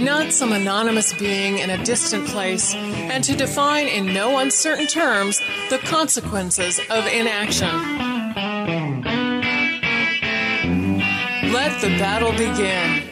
not some anonymous being in a distant place, and to define in no uncertain terms the consequences of inaction. Let the battle begin.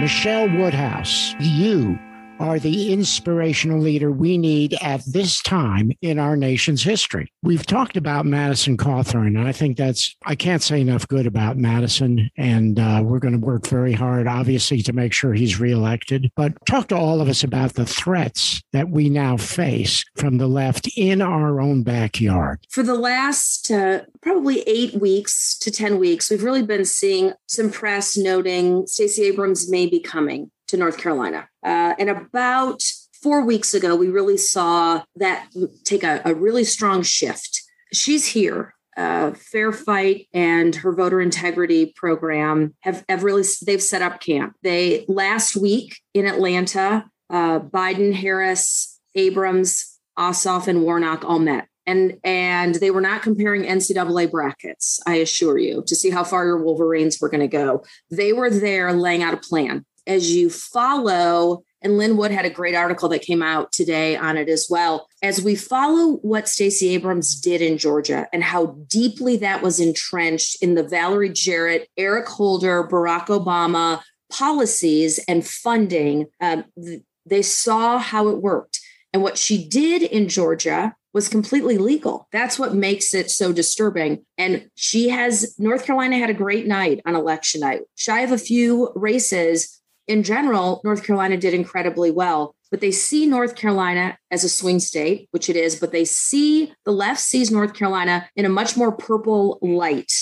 Michelle Woodhouse, you are the inspirational leader we need at this time in our nation's history. We've talked about Madison Cawthorn, and I think that's, I can't say enough good about Madison. And uh, we're going to work very hard, obviously, to make sure he's reelected. But talk to all of us about the threats that we now face from the left in our own backyard. For the last uh, probably eight weeks to 10 weeks, we've really been seeing some press noting Stacey Abrams may be coming to North Carolina. Uh, and about four weeks ago, we really saw that take a, a really strong shift. She's here. Uh, Fair Fight and her voter integrity program have, have really they've set up camp. They last week in Atlanta, uh, Biden, Harris, Abrams, Ossoff, and Warnock all met and and they were not comparing NCAA brackets. I assure you to see how far your Wolverines were going to go. They were there laying out a plan as you follow, and Lin Wood had a great article that came out today on it as well. As we follow what Stacey Abrams did in Georgia and how deeply that was entrenched in the Valerie Jarrett, Eric Holder, Barack Obama policies and funding, um, they saw how it worked. And what she did in Georgia was completely legal. That's what makes it so disturbing. And she has, North Carolina had a great night on election night. Shy of a few races, in general, North Carolina did incredibly well. But they see North Carolina as a swing state, which it is, but they see the left sees North Carolina in a much more purple light.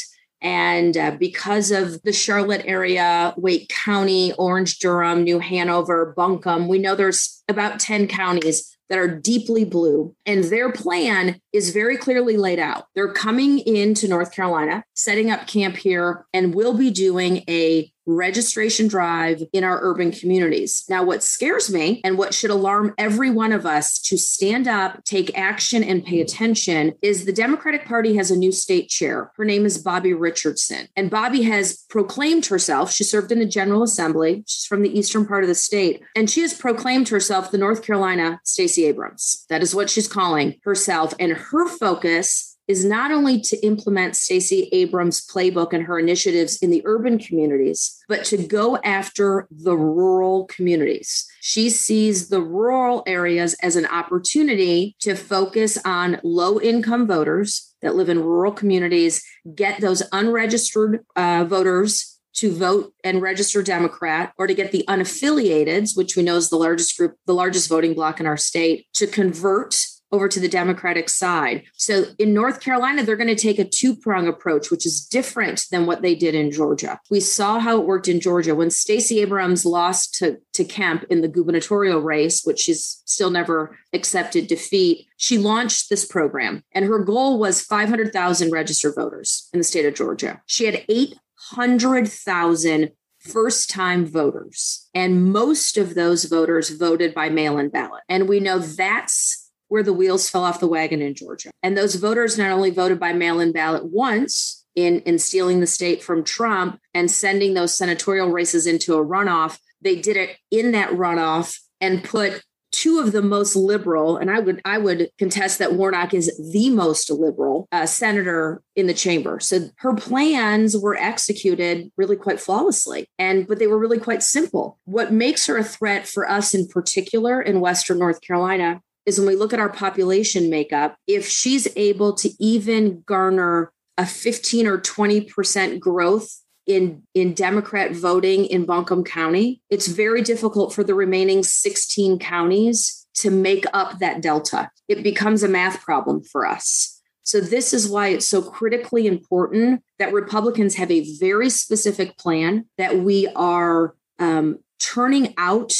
And uh, because of the Charlotte area, Wake County, Orange, Durham, New Hanover, Buncombe, we know there's about 10 counties that are deeply blue. And their plan is very clearly laid out. They're coming into North Carolina, setting up camp here, and will be doing a registration drive in our urban communities. Now, what scares me and what should alarm every one of us to stand up, take action, and pay attention is the Democratic Party has a new state chair. Her name is Bobbie Richardson. And Bobbie has proclaimed herself, she served in the General Assembly, she's from the eastern part of the state, and she has proclaimed herself the North Carolina Stacey Abrams. That is what she's calling herself. And her focus is not only to implement Stacey Abrams' playbook and her initiatives in the urban communities, but to go after the rural communities. She sees the rural areas as an opportunity to focus on low income voters that live in rural communities, get those unregistered uh, voters to vote and register Democrat or to get the unaffiliated, which we know is the largest group, the largest voting bloc in our state, to convert over to the Democratic side. So in North Carolina, they're going to take a two prong approach, which is different than what they did in Georgia. We saw how it worked in Georgia when Stacey Abrams lost to, to Kemp in the gubernatorial race, which she's still never accepted defeat. She launched this program, and her goal was 500,000 registered voters in the state of Georgia. She had 800,000 first time voters, and most of those voters voted by mail in ballot. And we know that's where the wheels fell off the wagon in Georgia. And those voters not only voted by mail in ballot once in, in stealing the state from Trump and sending those senatorial races into a runoff, they did it in that runoff and put two of the most liberal, and I would I would contest that Warnock is the most liberal uh, senator in the chamber. So her plans were executed really quite flawlessly, and but they were really quite simple. What makes her a threat for us in particular in Western North Carolina is when we look at our population makeup, if she's able to even garner a 15 or 20% growth in in Democrat voting in Buncombe County, it's very difficult for the remaining 16 counties to make up that delta. It becomes a math problem for us. So, this is why it's so critically important that Republicans have a very specific plan that we are um, turning out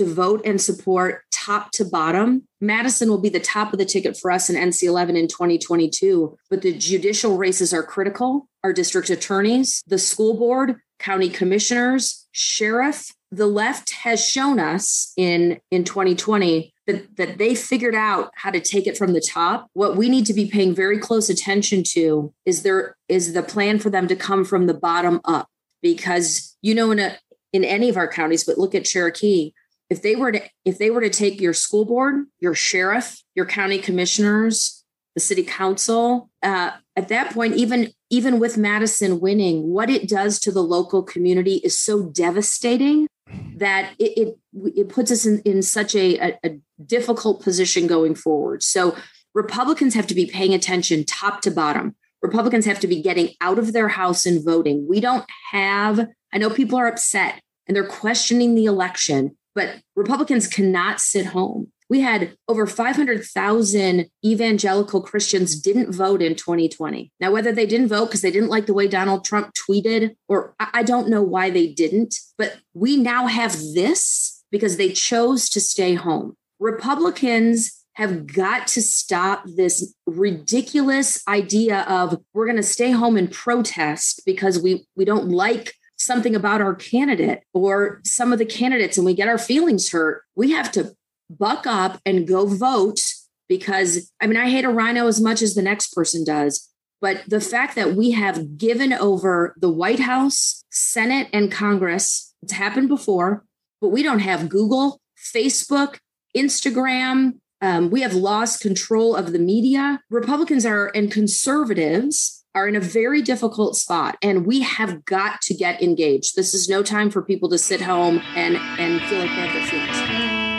to vote and support top to bottom. Madison will be the top of the ticket for us in NC 11 in 2022, but the judicial races are critical. Our district attorneys, the school board, county commissioners, sheriff. The left has shown us in, in 2020 that, that they figured out how to take it from the top. What we need to be paying very close attention to is there is the plan for them to come from the bottom up. Because you know, in a in any of our counties, but look at Cherokee, if they were to if they were to take your school board, your sheriff, your county commissioners, the city council, uh, at that point, even even with Madison winning, what it does to the local community is so devastating that it it, it puts us in, in such a, a, a difficult position going forward. So Republicans have to be paying attention top to bottom. Republicans have to be getting out of their house and voting. We don't have, I know people are upset and they're questioning the election, but Republicans cannot sit home. We had over 500,000 evangelical Christians didn't vote in 2020. Now, whether they didn't vote because they didn't like the way Donald Trump tweeted, or I don't know why they didn't, but we now have this because they chose to stay home. Republicans have got to stop this ridiculous idea of we're going to stay home and protest because we we don't like something about our candidate or some of the candidates and we get our feelings hurt, we have to buck up and go vote because I mean, I hate a RINO as much as the next person does. But the fact that we have given over the White House, Senate, and Congress, it's happened before, but we don't have Google, Facebook, Instagram. Um, we have lost control of the media. Republicans are and conservatives are in a very difficult spot and we have got to get engaged. This is no time for people to sit home and and feel like they have their feelings.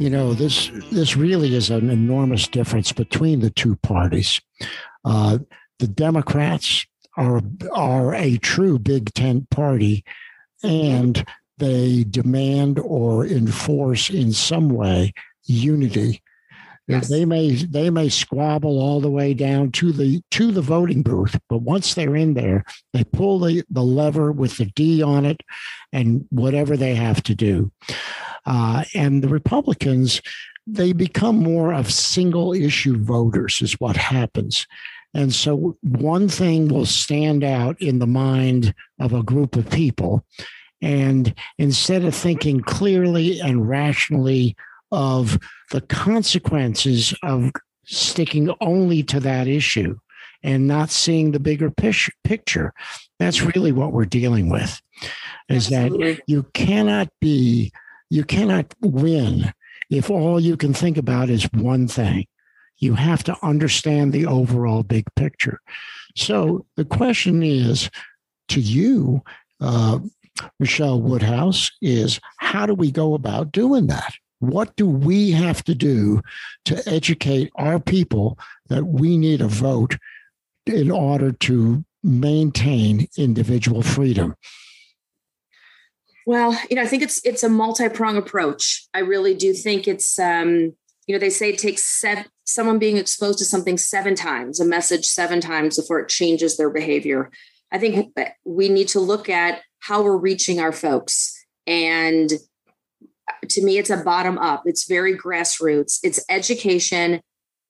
You know, this this really is an enormous difference between the two parties. Uh, the Democrats are are a true big tent party, and they demand or enforce in some way unity Yes. They may they may squabble all the way down to the to the voting booth, but once they're in there, they pull the, the lever with the D on it and whatever they have to do. Uh, and the Republicans, they become more of single issue voters, is what happens. And so one thing will stand out in the mind of a group of people. And instead of thinking clearly and rationally of the consequences of sticking only to that issue and not seeing the bigger picture. That's really what we're dealing with. Is Absolutely. that you cannot be, you cannot win if all you can think about is one thing. You have to understand the overall big picture. So the question is to you, uh, Michelle Woodhouse, is how do we go about doing that? What do we have to do to educate our people that we need a vote in order to maintain individual freedom? Well, you know, I think it's it's a multi-prong approach. I really do think it's um, you know, they say it takes seven, someone being exposed to something seven times, a message seven times before it changes their behavior. I think we need to look at how we're reaching our folks and to me, it's a bottom up. It's very grassroots. It's education.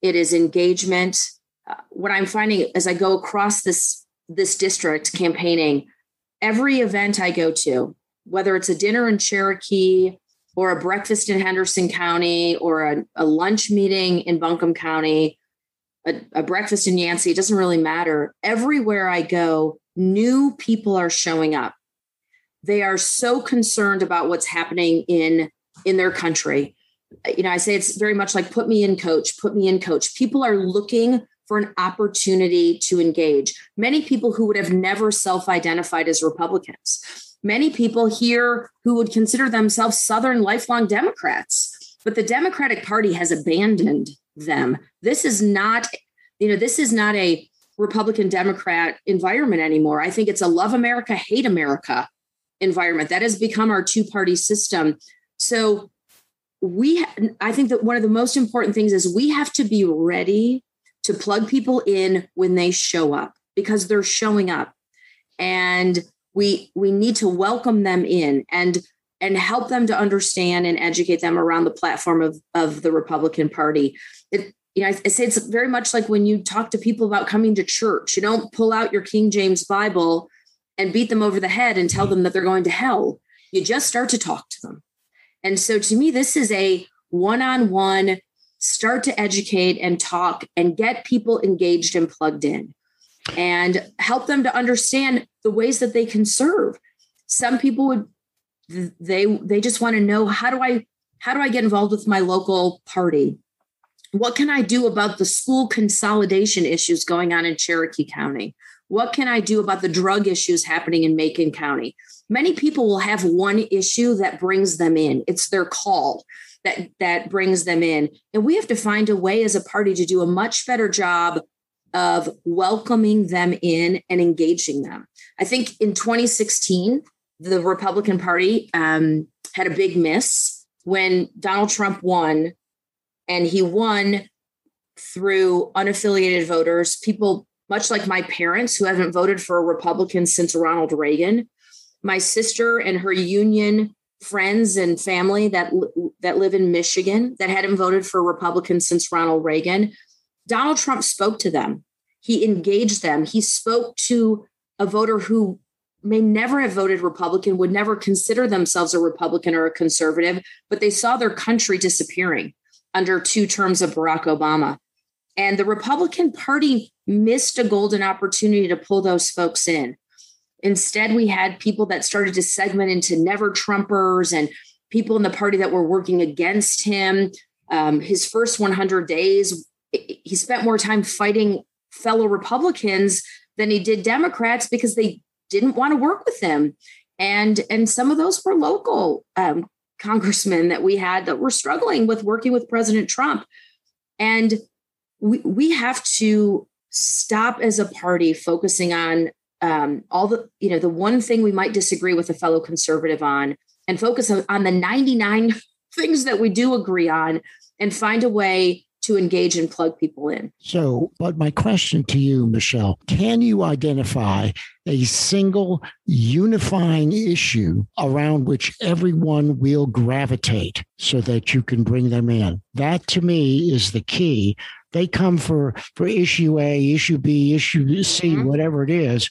It is engagement. Uh, what I'm finding as I go across this this district campaigning, every event I go to, whether it's a dinner in Cherokee or a breakfast in Henderson County or a, a lunch meeting in Buncombe County, a, a breakfast in Yancey, it doesn't really matter. Everywhere I go, new people are showing up they are so concerned about what's happening in in their country. You know, I say it's very much like put me in coach, put me in coach. People are looking for an opportunity to engage. Many people who would have never self identified as Republicans, many people here who would consider themselves Southern lifelong Democrats, but the Democratic Party has abandoned them. This is not you know, this is not a Republican Democrat environment anymore. I think it's a love America, hate America environment. That has become our two party system. So we, I think that one of the most important things is we have to be ready to plug people in when they show up because they're showing up and we we need to welcome them in and and help them to understand and educate them around the platform of of the Republican Party. It, you know, I, I say it's very much like when you talk to people about coming to church. You don't pull out your King James Bible and beat them over the head and tell mm-hmm. them that they're going to hell. You just start to talk to them. And so to me, this is a one-on-one start to educate and talk and get people engaged and plugged in and help them to understand the ways that they can serve. Some people would they they just want to know how do I how do I get involved with my local party? What can I do about the school consolidation issues going on in Cherokee County? What can I do about the drug issues happening in Macon County? Many people will have one issue that brings them in. It's their call that that brings them in. And we have to find a way as a party to do a much better job of welcoming them in and engaging them. I think in 2016, the Republican Party um, had a big miss when Donald Trump won, and he won through unaffiliated voters, people much like my parents who haven't voted for a Republican since Ronald Reagan. My sister and her union friends and family that that live in Michigan that hadn't voted for Republicans since Ronald Reagan. Donald Trump spoke to them. He engaged them. He spoke to a voter who may never have voted Republican, would never consider themselves a Republican or a conservative, but they saw their country disappearing under two terms of Barack Obama. And the Republican Party missed a golden opportunity to pull those folks in. Instead, we had people that started to segment into never Trumpers and people in the party that were working against him. Um, his first 100 days, he spent more time fighting fellow Republicans than he did Democrats because they didn't want to work with him. And, and some of those were local um, congressmen that we had that were struggling with working with President Trump. And we, we have to stop as a party focusing on um, all the, you know, the one thing we might disagree with a fellow conservative on and focus on, on the 99 things that we do agree on and find a way to engage and plug people in. So, but my question to you, Michelle, can you identify a single unifying issue around which everyone will gravitate so that you can bring them in? That to me is the key. They come for for issue A, issue B, issue C, mm-hmm. whatever it is.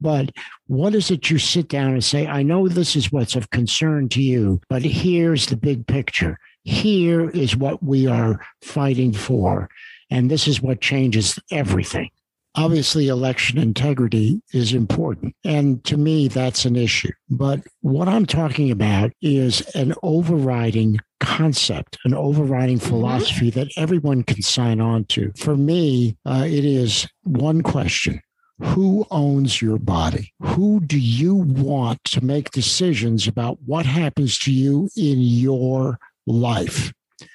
But what is it you sit down and say, I know this is what's of concern to you, but here's the big picture here is what we are fighting for. And this is what changes everything. Obviously, election integrity is important. And to me, that's an issue. But what I'm talking about is an overriding concept, an overriding philosophy that everyone can sign on to. For me, uh, it is one question who owns your body? Who do you want to make decisions about what happens to you in your life.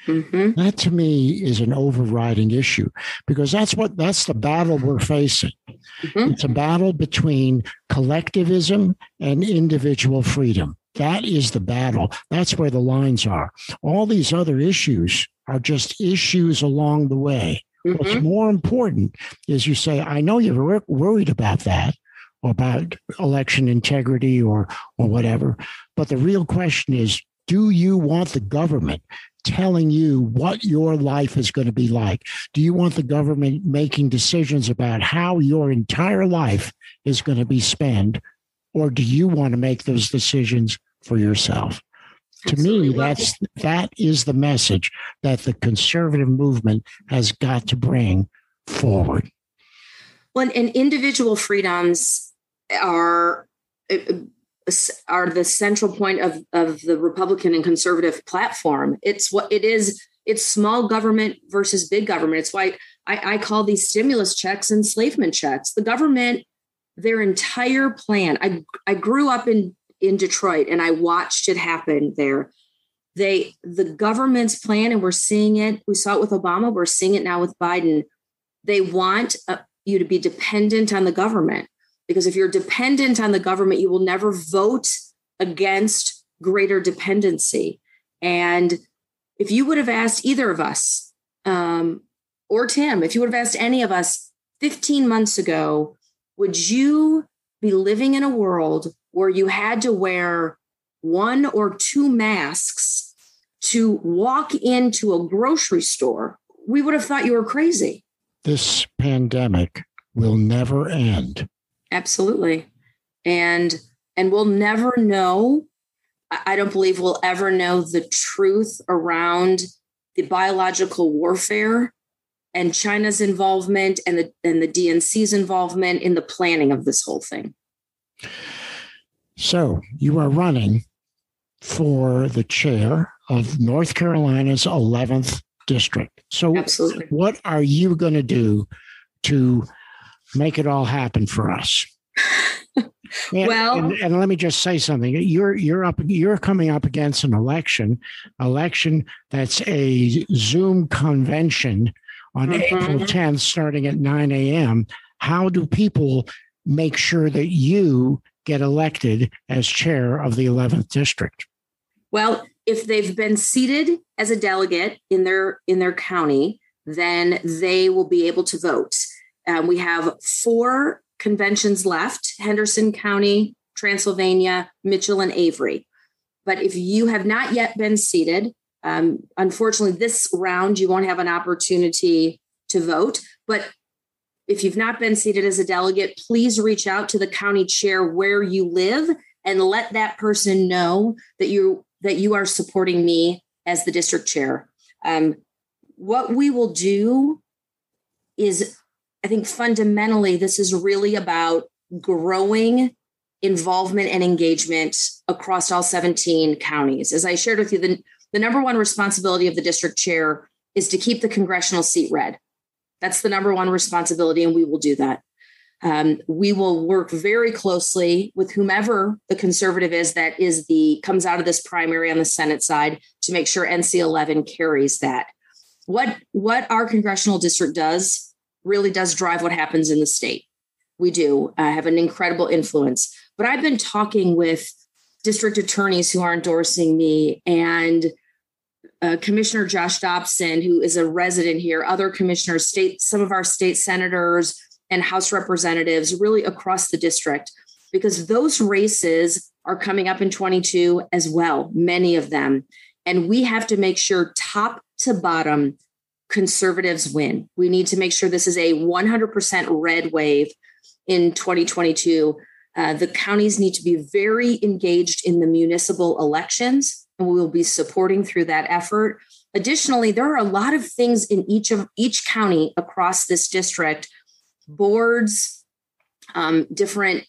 Mm-hmm. That to me is an overriding issue because that's what that's the battle we're facing. Mm-hmm. It's a battle between collectivism and individual freedom. That is the battle. That's where the lines are. All these other issues are just issues along the way. Mm-hmm. What's more important is you say, I know you're worried about that, or about election integrity or or whatever, but the real question is do you want the government telling you what your life is going to be like? Do you want the government making decisions about how your entire life is going to be spent? Or do you want to make those decisions for yourself? Absolutely. To me, that's that is the message that the conservative movement has got to bring forward. Well, and individual freedoms are uh, are the central point of, of the Republican and conservative platform. It's what it is. It's small government versus big government. It's why I, I call these stimulus checks enslavement checks. The government, their entire plan. I I grew up in in Detroit and I watched it happen there. They the government's plan, and we're seeing it. We saw it with Obama. We're seeing it now with Biden. They want uh, you to be dependent on the government because if you're dependent on the government, you will never vote against greater dependency. And if you would have asked either of us, um, or Tim, if you would have asked any of us 15 months ago, would you be living in a world where you had to wear one or two masks to walk into a grocery store? We would have thought you were crazy. This pandemic will never end. Absolutely. And and we'll never know I don't believe we'll ever know the truth around the biological warfare and China's involvement and the and the DNC's involvement in the planning of this whole thing. So you are running for the chair of North Carolina's 11th district. So Absolutely. what are you going to do to make it all happen for us? And, well, and, and, let me just say something. You're you're up. You're coming up against an election, election that's a Zoom convention on mm-hmm. April 10th, starting at 9 a.m. How do people make sure that you get elected as chair of the 11th district? Well, if they've been seated as a delegate in their in their county, then they will be able to vote. Um, we have four conventions left Henderson County, Transylvania, Mitchell, and Avery. But if you have not yet been seated, um, unfortunately, this round you won't have an opportunity to vote. But if you've not been seated as a delegate, please reach out to the county chair where you live and let that person know that you that you are supporting me as the district chair. Um, what we will do is I think fundamentally, this is really about growing involvement and engagement across all 17 counties. As I shared with you, the, the number one responsibility of the district chair is to keep the congressional seat red. That's the number one responsibility, and we will do that. Um, we will work very closely with whomever the conservative is that is the comes out of this primary on the Senate side to make sure NC 11 carries that. What what our congressional district does really does drive what happens in the state. We do uh, have an incredible influence. But I've been talking with district attorneys who are endorsing me and uh, Commissioner Josh Dobson, who is a resident here, other commissioners, state, some of our state senators and House representatives, really across the district, because those races are coming up in 22 as well, many of them. And we have to make sure top to bottom conservatives win. We need to make sure this is a 100% red wave in 2022. Uh, the counties need to be very engaged in the municipal elections, and we will be supporting through that effort. Additionally, there are a lot of things in each of each county across this district, boards, um, different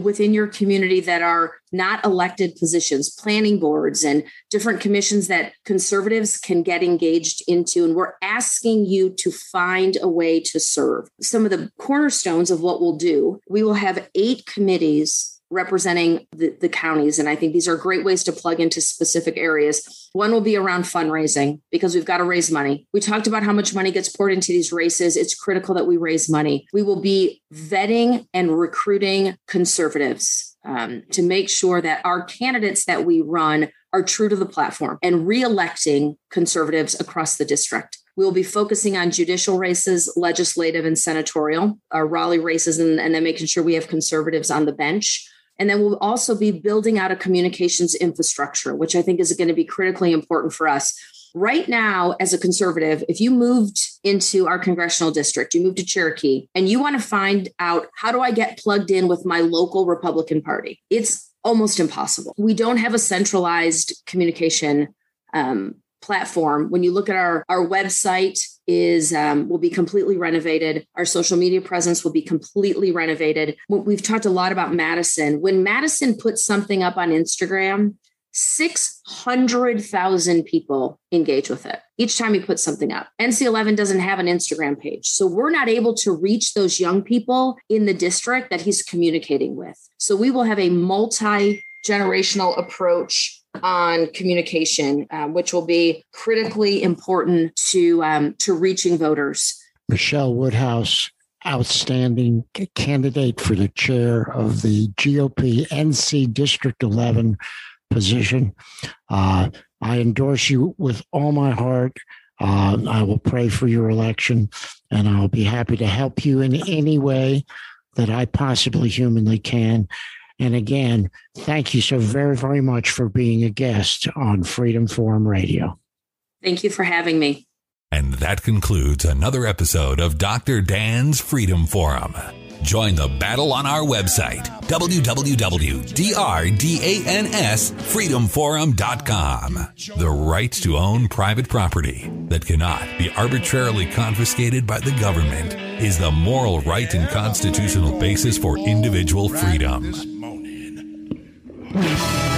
within your community that are not elected positions, planning boards and different commissions that conservatives can get engaged into. And we're asking you to find a way to serve. Some of the cornerstones of what we'll do, we will have eight committees representing the, the counties. And I think these are great ways to plug into specific areas. One will be around fundraising because we've got to raise money. We talked about how much money gets poured into these races. It's critical that we raise money. We will be vetting and recruiting conservatives um, to make sure that our candidates that we run are true to the platform and reelecting conservatives across the district. We will be focusing on judicial races, legislative and senatorial, our Raleigh races, and, and then making sure we have conservatives on the bench. And then we'll also be building out a communications infrastructure, which I think is going to be critically important for us. Right now, as a conservative, if you moved into our congressional district, you moved to Cherokee, and you want to find out how do I get plugged in with my local Republican Party, it's almost impossible. We don't have a centralized communication um, platform. When you look at our, our website, is um, will be completely renovated. Our social media presence will be completely renovated. We've talked a lot about Madison. When Madison puts something up on Instagram, 600,000 people engage with it each time he puts something up. NC11 doesn't have an Instagram page. So we're not able to reach those young people in the district that he's communicating with. So we will have a multi generational approach on communication, um, which will be critically important to um, to reaching voters. Michelle Woodhouse, outstanding candidate for the chair of the GOP NC District 11 position. Uh, I endorse you with all my heart. Uh, I will pray for your election and I'll be happy to help you in any way that I possibly humanly can. And again, thank you so very, very much for being a guest on Freedom Forum Radio. Thank you for having me. And that concludes another episode of Dr. Dan's Freedom Forum. Join the battle on our website, www.drdansfreedomforum.com. The right to own private property that cannot be arbitrarily confiscated by the government is the moral right and constitutional basis for individual freedom. Thank you.